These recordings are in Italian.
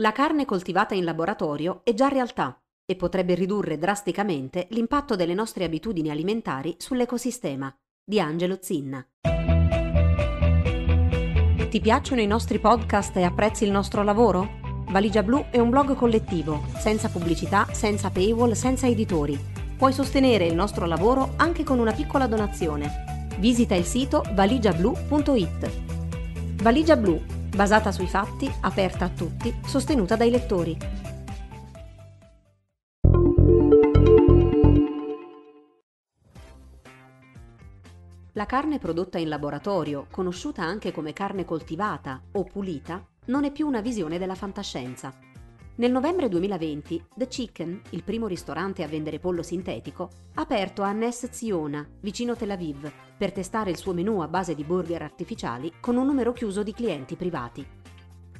La carne coltivata in laboratorio è già realtà e potrebbe ridurre drasticamente l'impatto delle nostre abitudini alimentari sull'ecosistema. Di Angelo Zinna. Ti piacciono i nostri podcast e apprezzi il nostro lavoro? Valigia Blu è un blog collettivo, senza pubblicità, senza paywall, senza editori. Puoi sostenere il nostro lavoro anche con una piccola donazione. Visita il sito valigiablu.it. Valigia Blu basata sui fatti, aperta a tutti, sostenuta dai lettori. La carne prodotta in laboratorio, conosciuta anche come carne coltivata o pulita, non è più una visione della fantascienza. Nel novembre 2020, The Chicken, il primo ristorante a vendere pollo sintetico, ha aperto a Ness Ziona, vicino Tel Aviv, per testare il suo menù a base di burger artificiali con un numero chiuso di clienti privati.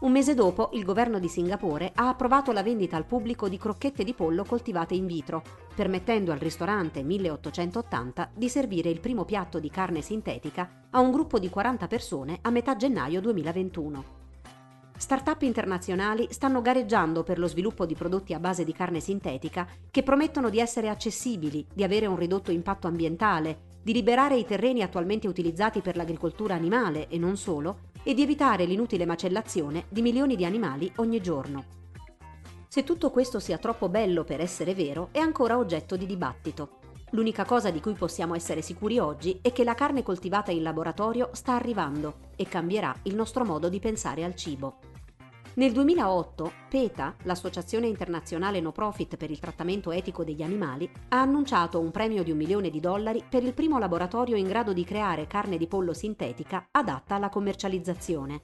Un mese dopo, il governo di Singapore ha approvato la vendita al pubblico di crocchette di pollo coltivate in vitro, permettendo al ristorante 1880 di servire il primo piatto di carne sintetica a un gruppo di 40 persone a metà gennaio 2021. Start-up internazionali stanno gareggiando per lo sviluppo di prodotti a base di carne sintetica che promettono di essere accessibili, di avere un ridotto impatto ambientale, di liberare i terreni attualmente utilizzati per l'agricoltura animale e non solo, e di evitare l'inutile macellazione di milioni di animali ogni giorno. Se tutto questo sia troppo bello per essere vero è ancora oggetto di dibattito. L'unica cosa di cui possiamo essere sicuri oggi è che la carne coltivata in laboratorio sta arrivando e cambierà il nostro modo di pensare al cibo. Nel 2008 PETA, l'Associazione internazionale no profit per il trattamento etico degli animali, ha annunciato un premio di un milione di dollari per il primo laboratorio in grado di creare carne di pollo sintetica adatta alla commercializzazione.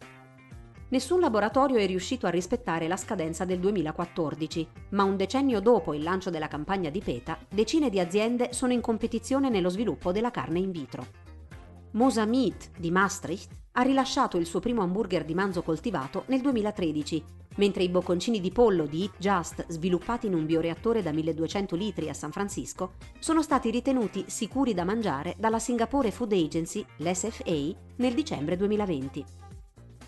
Nessun laboratorio è riuscito a rispettare la scadenza del 2014, ma un decennio dopo il lancio della campagna di PETA, decine di aziende sono in competizione nello sviluppo della carne in vitro. Mosa Meat di Maastricht ha rilasciato il suo primo hamburger di manzo coltivato nel 2013, mentre i bocconcini di pollo di Eat Just, sviluppati in un bioreattore da 1200 litri a San Francisco, sono stati ritenuti sicuri da mangiare dalla Singapore Food Agency, l'SFA, nel dicembre 2020.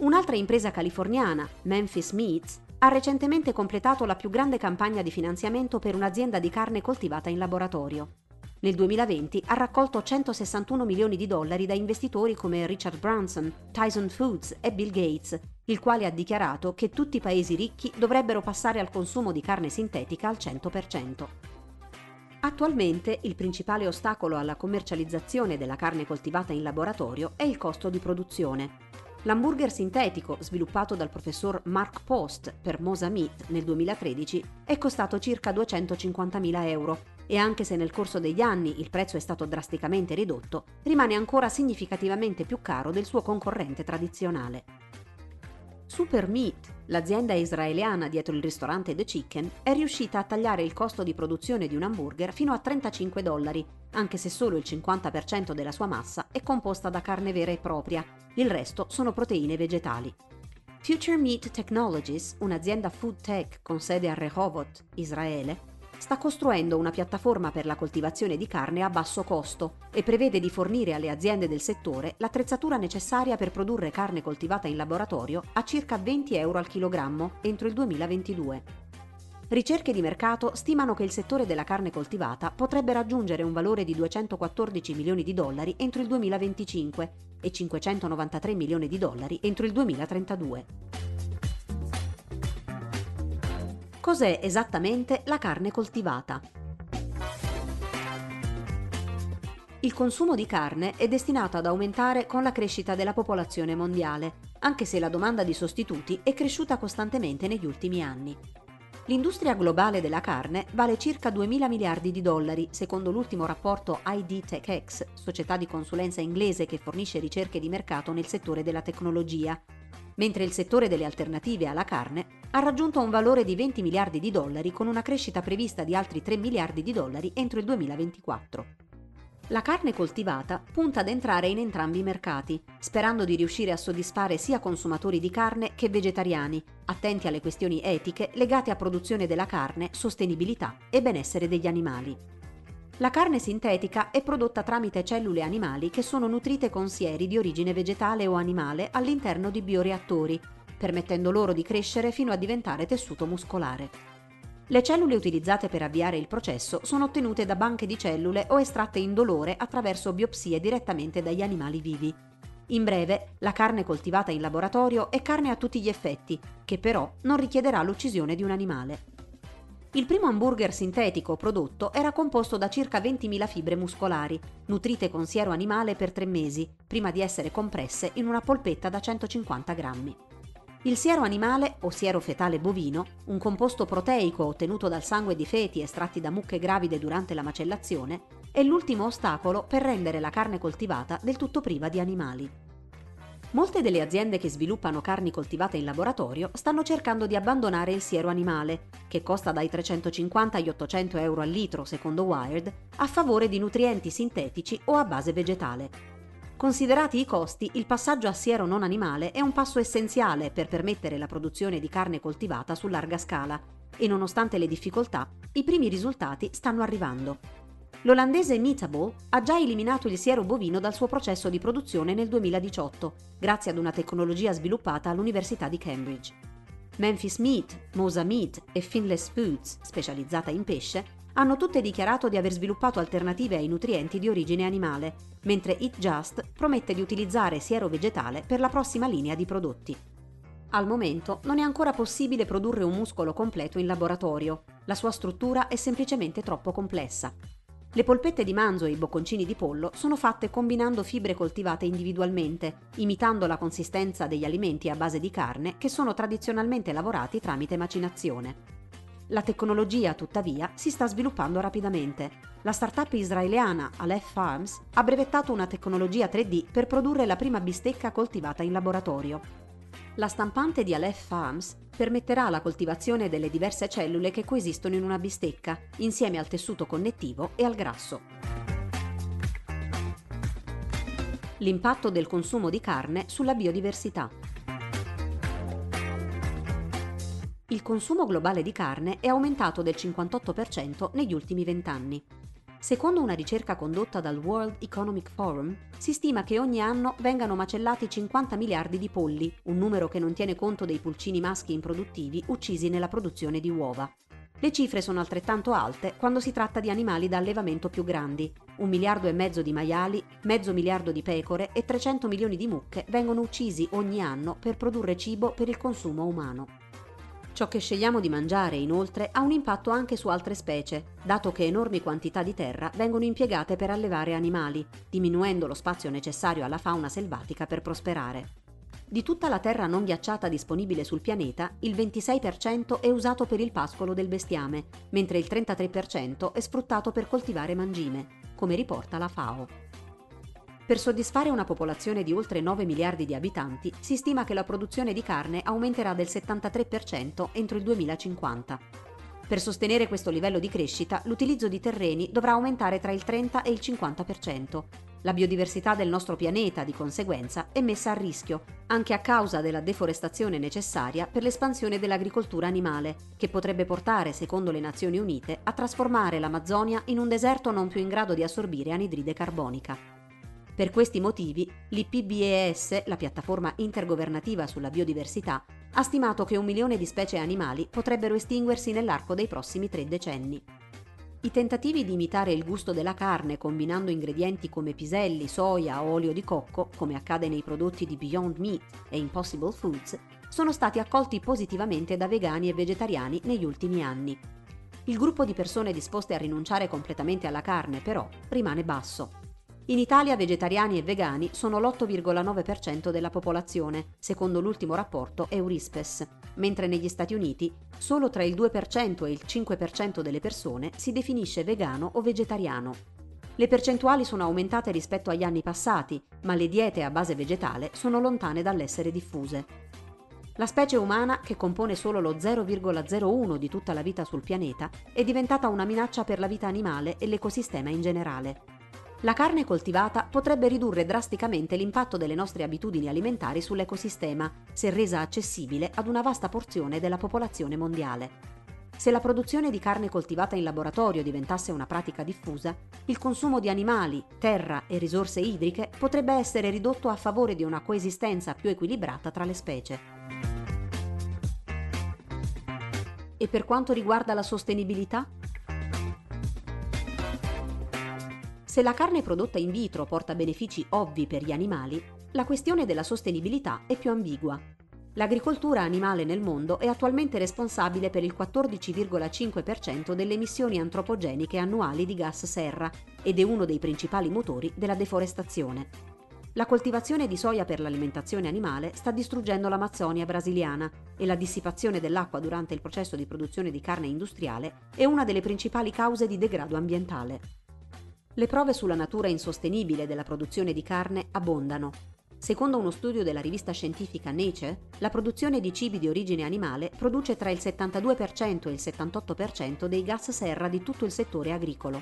Un'altra impresa californiana, Memphis Meats, ha recentemente completato la più grande campagna di finanziamento per un'azienda di carne coltivata in laboratorio. Nel 2020 ha raccolto 161 milioni di dollari da investitori come Richard Branson, Tyson Foods e Bill Gates, il quale ha dichiarato che tutti i paesi ricchi dovrebbero passare al consumo di carne sintetica al 100%. Attualmente il principale ostacolo alla commercializzazione della carne coltivata in laboratorio è il costo di produzione. L'hamburger sintetico, sviluppato dal professor Mark Post per Mosa Meat nel 2013, è costato circa 250.000 euro e anche se nel corso degli anni il prezzo è stato drasticamente ridotto, rimane ancora significativamente più caro del suo concorrente tradizionale. Super Meat, l'azienda israeliana dietro il ristorante The Chicken, è riuscita a tagliare il costo di produzione di un hamburger fino a 35 dollari, anche se solo il 50% della sua massa è composta da carne vera e propria, il resto sono proteine vegetali. Future Meat Technologies, un'azienda food tech con sede a Rehovot, Israele, sta costruendo una piattaforma per la coltivazione di carne a basso costo e prevede di fornire alle aziende del settore l'attrezzatura necessaria per produrre carne coltivata in laboratorio a circa 20 euro al chilogrammo entro il 2022. Ricerche di mercato stimano che il settore della carne coltivata potrebbe raggiungere un valore di 214 milioni di dollari entro il 2025 e 593 milioni di dollari entro il 2032. Cos'è esattamente la carne coltivata? Il consumo di carne è destinato ad aumentare con la crescita della popolazione mondiale, anche se la domanda di sostituti è cresciuta costantemente negli ultimi anni. L'industria globale della carne vale circa 2 mila miliardi di dollari, secondo l'ultimo rapporto ID TechX, società di consulenza inglese che fornisce ricerche di mercato nel settore della tecnologia, mentre il settore delle alternative alla carne ha raggiunto un valore di 20 miliardi di dollari con una crescita prevista di altri 3 miliardi di dollari entro il 2024. La carne coltivata punta ad entrare in entrambi i mercati, sperando di riuscire a soddisfare sia consumatori di carne che vegetariani, attenti alle questioni etiche legate a produzione della carne, sostenibilità e benessere degli animali. La carne sintetica è prodotta tramite cellule animali che sono nutrite con sieri di origine vegetale o animale all'interno di bioreattori, permettendo loro di crescere fino a diventare tessuto muscolare. Le cellule utilizzate per avviare il processo sono ottenute da banche di cellule o estratte indolore attraverso biopsie direttamente dagli animali vivi. In breve, la carne coltivata in laboratorio è carne a tutti gli effetti, che però non richiederà l'uccisione di un animale. Il primo hamburger sintetico prodotto era composto da circa 20.000 fibre muscolari, nutrite con siero animale per tre mesi, prima di essere compresse in una polpetta da 150 grammi. Il siero animale o siero fetale bovino, un composto proteico ottenuto dal sangue di feti estratti da mucche gravide durante la macellazione, è l'ultimo ostacolo per rendere la carne coltivata del tutto priva di animali. Molte delle aziende che sviluppano carni coltivate in laboratorio stanno cercando di abbandonare il siero animale, che costa dai 350 agli 800 euro al litro secondo Wired, a favore di nutrienti sintetici o a base vegetale. Considerati i costi, il passaggio a siero non animale è un passo essenziale per permettere la produzione di carne coltivata su larga scala e nonostante le difficoltà, i primi risultati stanno arrivando. L'olandese Meatable ha già eliminato il siero bovino dal suo processo di produzione nel 2018, grazie ad una tecnologia sviluppata all'Università di Cambridge. Memphis Meat, Mosa Meat e Finless Foods, specializzata in pesce, hanno tutte dichiarato di aver sviluppato alternative ai nutrienti di origine animale, mentre Eat Just promette di utilizzare siero vegetale per la prossima linea di prodotti. Al momento non è ancora possibile produrre un muscolo completo in laboratorio, la sua struttura è semplicemente troppo complessa. Le polpette di manzo e i bocconcini di pollo sono fatte combinando fibre coltivate individualmente, imitando la consistenza degli alimenti a base di carne che sono tradizionalmente lavorati tramite macinazione. La tecnologia, tuttavia, si sta sviluppando rapidamente. La startup israeliana Aleph Farms ha brevettato una tecnologia 3D per produrre la prima bistecca coltivata in laboratorio. La stampante di Aleph Farms permetterà la coltivazione delle diverse cellule che coesistono in una bistecca, insieme al tessuto connettivo e al grasso. L'impatto del consumo di carne sulla biodiversità. Il consumo globale di carne è aumentato del 58% negli ultimi vent'anni. Secondo una ricerca condotta dal World Economic Forum, si stima che ogni anno vengano macellati 50 miliardi di polli, un numero che non tiene conto dei pulcini maschi improduttivi uccisi nella produzione di uova. Le cifre sono altrettanto alte quando si tratta di animali da allevamento più grandi. Un miliardo e mezzo di maiali, mezzo miliardo di pecore e 300 milioni di mucche vengono uccisi ogni anno per produrre cibo per il consumo umano. Ciò che scegliamo di mangiare, inoltre, ha un impatto anche su altre specie, dato che enormi quantità di terra vengono impiegate per allevare animali, diminuendo lo spazio necessario alla fauna selvatica per prosperare. Di tutta la terra non ghiacciata disponibile sul pianeta, il 26% è usato per il pascolo del bestiame, mentre il 33% è sfruttato per coltivare mangime, come riporta la FAO. Per soddisfare una popolazione di oltre 9 miliardi di abitanti, si stima che la produzione di carne aumenterà del 73% entro il 2050. Per sostenere questo livello di crescita, l'utilizzo di terreni dovrà aumentare tra il 30 e il 50%. La biodiversità del nostro pianeta, di conseguenza, è messa a rischio, anche a causa della deforestazione necessaria per l'espansione dell'agricoltura animale, che potrebbe portare, secondo le Nazioni Unite, a trasformare l'Amazzonia in un deserto non più in grado di assorbire anidride carbonica. Per questi motivi, l'IPBES, la piattaforma intergovernativa sulla biodiversità, ha stimato che un milione di specie animali potrebbero estinguersi nell'arco dei prossimi tre decenni. I tentativi di imitare il gusto della carne combinando ingredienti come piselli, soia o olio di cocco, come accade nei prodotti di Beyond Meat e Impossible Foods, sono stati accolti positivamente da vegani e vegetariani negli ultimi anni. Il gruppo di persone disposte a rinunciare completamente alla carne, però, rimane basso. In Italia vegetariani e vegani sono l'8,9% della popolazione, secondo l'ultimo rapporto Eurispes, mentre negli Stati Uniti solo tra il 2% e il 5% delle persone si definisce vegano o vegetariano. Le percentuali sono aumentate rispetto agli anni passati, ma le diete a base vegetale sono lontane dall'essere diffuse. La specie umana, che compone solo lo 0,01 di tutta la vita sul pianeta, è diventata una minaccia per la vita animale e l'ecosistema in generale. La carne coltivata potrebbe ridurre drasticamente l'impatto delle nostre abitudini alimentari sull'ecosistema, se resa accessibile ad una vasta porzione della popolazione mondiale. Se la produzione di carne coltivata in laboratorio diventasse una pratica diffusa, il consumo di animali, terra e risorse idriche potrebbe essere ridotto a favore di una coesistenza più equilibrata tra le specie. E per quanto riguarda la sostenibilità? Se la carne prodotta in vitro porta benefici ovvi per gli animali, la questione della sostenibilità è più ambigua. L'agricoltura animale nel mondo è attualmente responsabile per il 14,5% delle emissioni antropogeniche annuali di gas serra ed è uno dei principali motori della deforestazione. La coltivazione di soia per l'alimentazione animale sta distruggendo l'Amazzonia brasiliana e la dissipazione dell'acqua durante il processo di produzione di carne industriale è una delle principali cause di degrado ambientale. Le prove sulla natura insostenibile della produzione di carne abbondano Secondo uno studio della rivista scientifica Nature, la produzione di cibi di origine animale produce tra il 72% e il 78% dei gas serra di tutto il settore agricolo.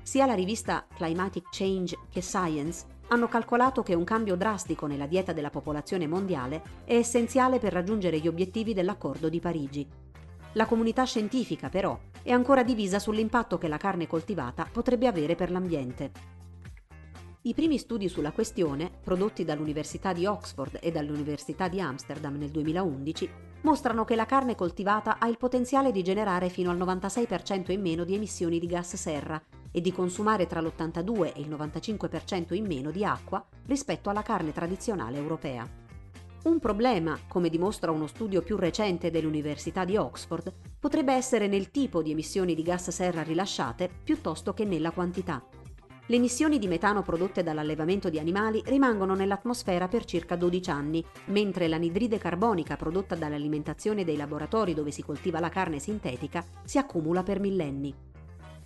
Sia la rivista Climatic Change che Science hanno calcolato che un cambio drastico nella dieta della popolazione mondiale è essenziale per raggiungere gli obiettivi dell'accordo di Parigi. La comunità scientifica, però, è ancora divisa sull'impatto che la carne coltivata potrebbe avere per l'ambiente. I primi studi sulla questione, prodotti dall'Università di Oxford e dall'Università di Amsterdam nel 2011, mostrano che la carne coltivata ha il potenziale di generare fino al 96% in meno di emissioni di gas serra e di consumare tra l'82 e il 95% in meno di acqua rispetto alla carne tradizionale europea. Un problema, come dimostra uno studio più recente dell'Università di Oxford, potrebbe essere nel tipo di emissioni di gas serra rilasciate piuttosto che nella quantità le emissioni di metano prodotte dall'allevamento di animali rimangono nell'atmosfera per circa 12 anni, mentre l'anidride carbonica prodotta dall'alimentazione dei laboratori dove si coltiva la carne sintetica si accumula per millenni.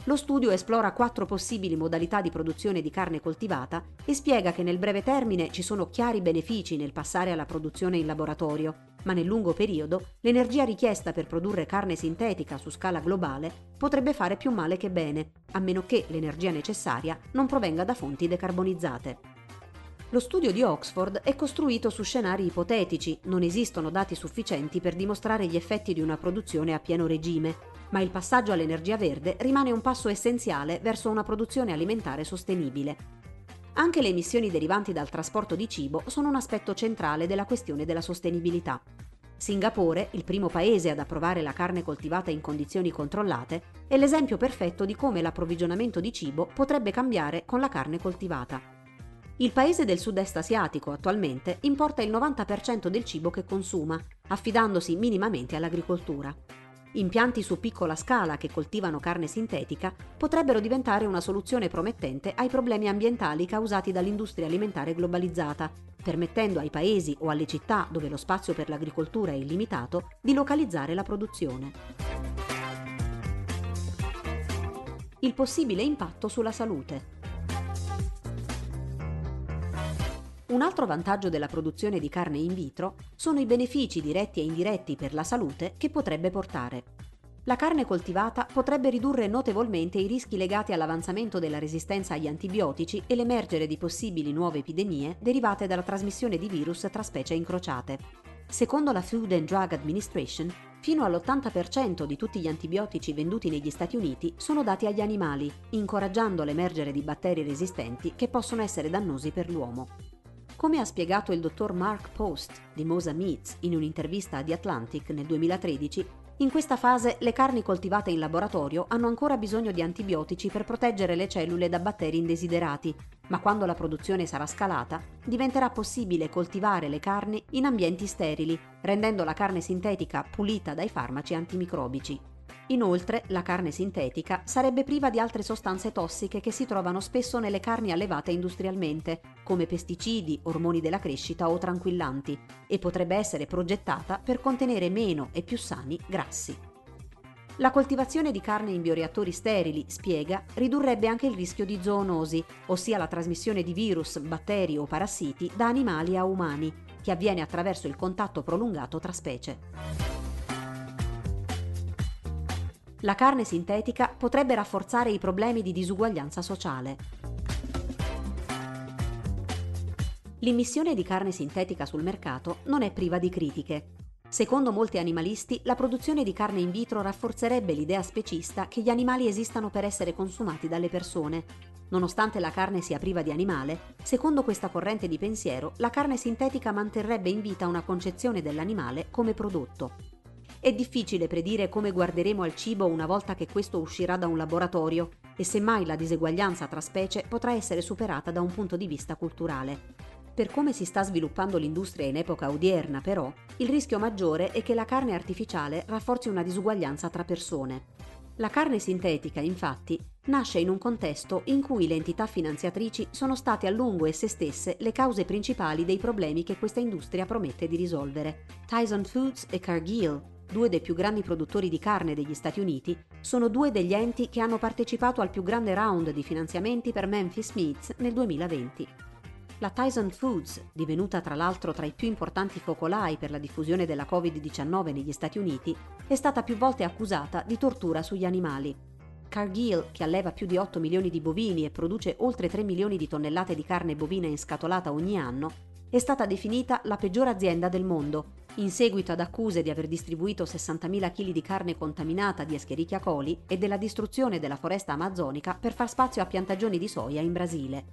Lo studio esplora quattro possibili modalità di produzione di carne coltivata e spiega che nel breve termine ci sono chiari benefici nel passare alla produzione in laboratorio, ma nel lungo periodo l'energia richiesta per produrre carne sintetica su scala globale potrebbe fare più male che bene, a meno che l'energia necessaria non provenga da fonti decarbonizzate. Lo studio di Oxford è costruito su scenari ipotetici, non esistono dati sufficienti per dimostrare gli effetti di una produzione a pieno regime, ma il passaggio all'energia verde rimane un passo essenziale verso una produzione alimentare sostenibile. Anche le emissioni derivanti dal trasporto di cibo sono un aspetto centrale della questione della sostenibilità. Singapore, il primo paese ad approvare la carne coltivata in condizioni controllate, è l'esempio perfetto di come l'approvvigionamento di cibo potrebbe cambiare con la carne coltivata. Il paese del sud-est asiatico attualmente importa il 90% del cibo che consuma, affidandosi minimamente all'agricoltura impianti su piccola scala che coltivano carne sintetica potrebbero diventare una soluzione promettente ai problemi ambientali causati dall'industria alimentare globalizzata, permettendo ai paesi o alle città dove lo spazio per l'agricoltura è illimitato di localizzare la produzione. Il possibile impatto sulla salute. Un altro vantaggio della produzione di carne in vitro sono i benefici diretti e indiretti per la salute che potrebbe portare. La carne coltivata potrebbe ridurre notevolmente i rischi legati all'avanzamento della resistenza agli antibiotici e l'emergere di possibili nuove epidemie derivate dalla trasmissione di virus tra specie incrociate. Secondo la Food and Drug Administration, fino all'80% di tutti gli antibiotici venduti negli Stati Uniti sono dati agli animali, incoraggiando l'emergere di batteri resistenti che possono essere dannosi per l'uomo. Come ha spiegato il dottor Mark Post di Mosa Meats in un'intervista a The Atlantic nel 2013, in questa fase le carni coltivate in laboratorio hanno ancora bisogno di antibiotici per proteggere le cellule da batteri indesiderati, ma quando la produzione sarà scalata, diventerà possibile coltivare le carni in ambienti sterili, rendendo la carne sintetica pulita dai farmaci antimicrobici. Inoltre, la carne sintetica sarebbe priva di altre sostanze tossiche che si trovano spesso nelle carni allevate industrialmente, come pesticidi, ormoni della crescita o tranquillanti, e potrebbe essere progettata per contenere meno e più sani grassi. La coltivazione di carne in bioreattori sterili, spiega, ridurrebbe anche il rischio di zoonosi, ossia la trasmissione di virus, batteri o parassiti da animali a umani, che avviene attraverso il contatto prolungato tra specie. La carne sintetica potrebbe rafforzare i problemi di disuguaglianza sociale. L'immissione di carne sintetica sul mercato non è priva di critiche. Secondo molti animalisti, la produzione di carne in vitro rafforzerebbe l'idea specista che gli animali esistano per essere consumati dalle persone. Nonostante la carne sia priva di animale, secondo questa corrente di pensiero, la carne sintetica manterrebbe in vita una concezione dell'animale come prodotto È difficile predire come guarderemo al cibo una volta che questo uscirà da un laboratorio e semmai la diseguaglianza tra specie potrà essere superata da un punto di vista culturale. Per come si sta sviluppando l'industria in epoca odierna, però, il rischio maggiore è che la carne artificiale rafforzi una disuguaglianza tra persone. La carne sintetica, infatti, nasce in un contesto in cui le entità finanziatrici sono state a lungo esse stesse le cause principali dei problemi che questa industria promette di risolvere. Tyson Foods e Cargill, due dei più grandi produttori di carne degli Stati Uniti, sono due degli enti che hanno partecipato al più grande round di finanziamenti per Memphis Meats nel 2020. La Tyson Foods, divenuta tra l'altro tra i più importanti focolai per la diffusione della Covid-19 negli Stati Uniti, è stata più volte accusata di tortura sugli animali. Cargill, che alleva più di 8 milioni di bovini e produce oltre 3 milioni di tonnellate di carne bovina inscatolata ogni anno, è stata definita la peggior azienda del mondo, in seguito ad accuse di aver distribuito 60.000 kg di carne contaminata di Escherichia coli e della distruzione della foresta amazzonica per far spazio a piantagioni di soia in Brasile.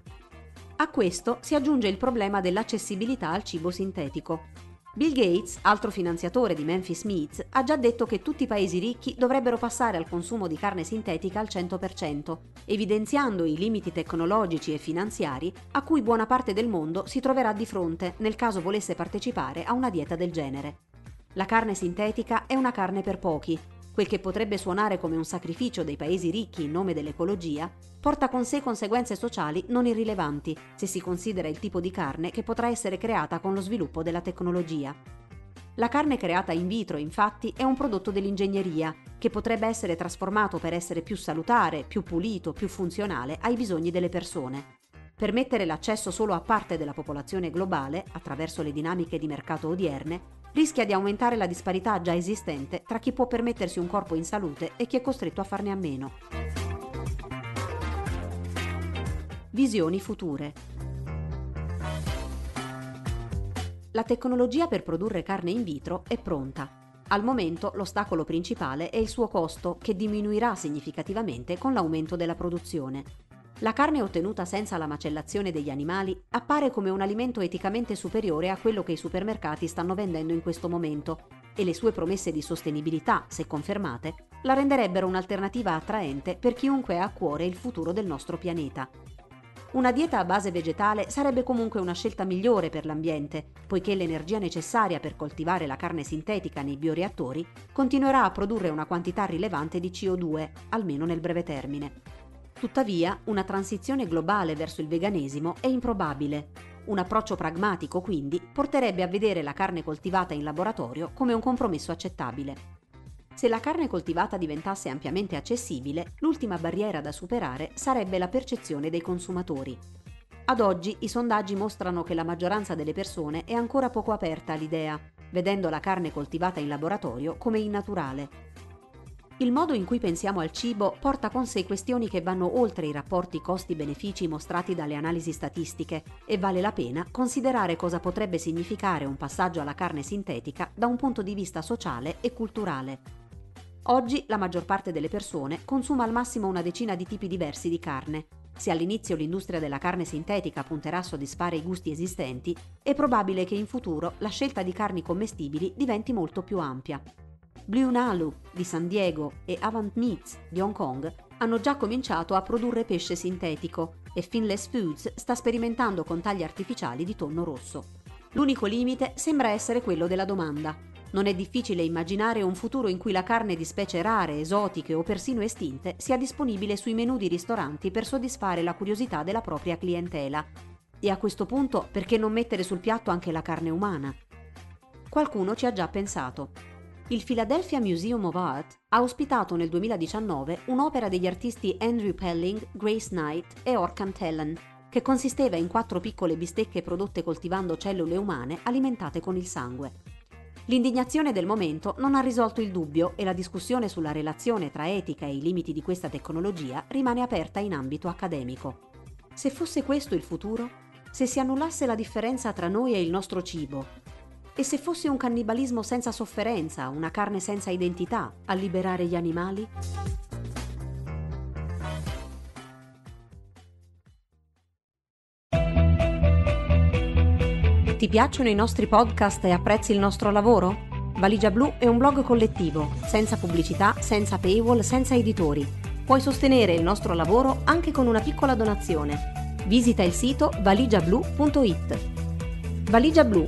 A questo si aggiunge il problema dell'accessibilità al cibo sintetico. Bill Gates, altro finanziatore di Memphis Meats, ha già detto che tutti i paesi ricchi dovrebbero passare al consumo di carne sintetica al 100%, evidenziando i limiti tecnologici e finanziari a cui buona parte del mondo si troverà di fronte nel caso volesse partecipare a una dieta del genere. La carne sintetica è una carne per pochi, Quel che potrebbe suonare come un sacrificio dei paesi ricchi in nome dell'ecologia, porta con sé conseguenze sociali non irrilevanti se si considera il tipo di carne che potrà essere creata con lo sviluppo della tecnologia. La carne creata in vitro, infatti, è un prodotto dell'ingegneria che potrebbe essere trasformato per essere più salutare, più pulito, più funzionale ai bisogni delle persone. Permettere l'accesso solo a parte della popolazione globale, attraverso le dinamiche di mercato odierne, rischia di aumentare la disparità già esistente tra chi può permettersi un corpo in salute e chi è costretto a farne a meno. Visioni future. La tecnologia per produrre carne in vitro è pronta. Al momento l'ostacolo principale è il suo costo, che diminuirà significativamente con l'aumento della produzione. La carne ottenuta senza la macellazione degli animali appare come un alimento eticamente superiore a quello che i supermercati stanno vendendo in questo momento e le sue promesse di sostenibilità, se confermate, la renderebbero un'alternativa attraente per chiunque ha a cuore il futuro del nostro pianeta. Una dieta a base vegetale sarebbe comunque una scelta migliore per l'ambiente, poiché l'energia necessaria per coltivare la carne sintetica nei bioreattori continuerà a produrre una quantità rilevante di CO2, almeno nel breve termine. Tuttavia, una transizione globale verso il veganesimo è improbabile. Un approccio pragmatico, quindi, porterebbe a vedere la carne coltivata in laboratorio come un compromesso accettabile. Se la carne coltivata diventasse ampiamente accessibile, l'ultima barriera da superare sarebbe la percezione dei consumatori. Ad oggi i sondaggi mostrano che la maggioranza delle persone è ancora poco aperta all'idea, vedendo la carne coltivata in laboratorio come innaturale il modo in cui pensiamo al cibo porta con sé questioni che vanno oltre i rapporti costi-benefici mostrati dalle analisi statistiche e vale la pena considerare cosa potrebbe significare un passaggio alla carne sintetica da un punto di vista sociale e culturale. Oggi la maggior parte delle persone consuma al massimo una decina di tipi diversi di carne. Se all'inizio l'industria della carne sintetica punterà a soddisfare i gusti esistenti, è probabile che in futuro la scelta di carni commestibili diventi molto più ampia. Blue Nalu di San Diego e Avant Meats di Hong Kong hanno già cominciato a produrre pesce sintetico e Finless Foods sta sperimentando con tagli artificiali di tonno rosso. L'unico limite sembra essere quello della domanda. Non è difficile immaginare un futuro in cui la carne di specie rare, esotiche o persino estinte sia disponibile sui menù di ristoranti per soddisfare la curiosità della propria clientela. E a questo punto perché non mettere sul piatto anche la carne umana? Qualcuno ci ha già pensato. Il Philadelphia Museum of Art ha ospitato nel 2019 un'opera degli artisti Andrew Pelling, Grace Knight e Orkan Tellen, che consisteva in quattro piccole bistecche prodotte coltivando cellule umane alimentate con il sangue. L'indignazione del momento non ha risolto il dubbio e la discussione sulla relazione tra etica e i limiti di questa tecnologia rimane aperta in ambito accademico. Se fosse questo il futuro? Se si annullasse la differenza tra noi e il nostro cibo, e se fosse un cannibalismo senza sofferenza, una carne senza identità, a liberare gli animali? Ti piacciono i nostri podcast e apprezzi il nostro lavoro? Valigia Blu è un blog collettivo, senza pubblicità, senza paywall, senza editori. Puoi sostenere il nostro lavoro anche con una piccola donazione. Visita il sito valigiablu.it. Valigia Blu,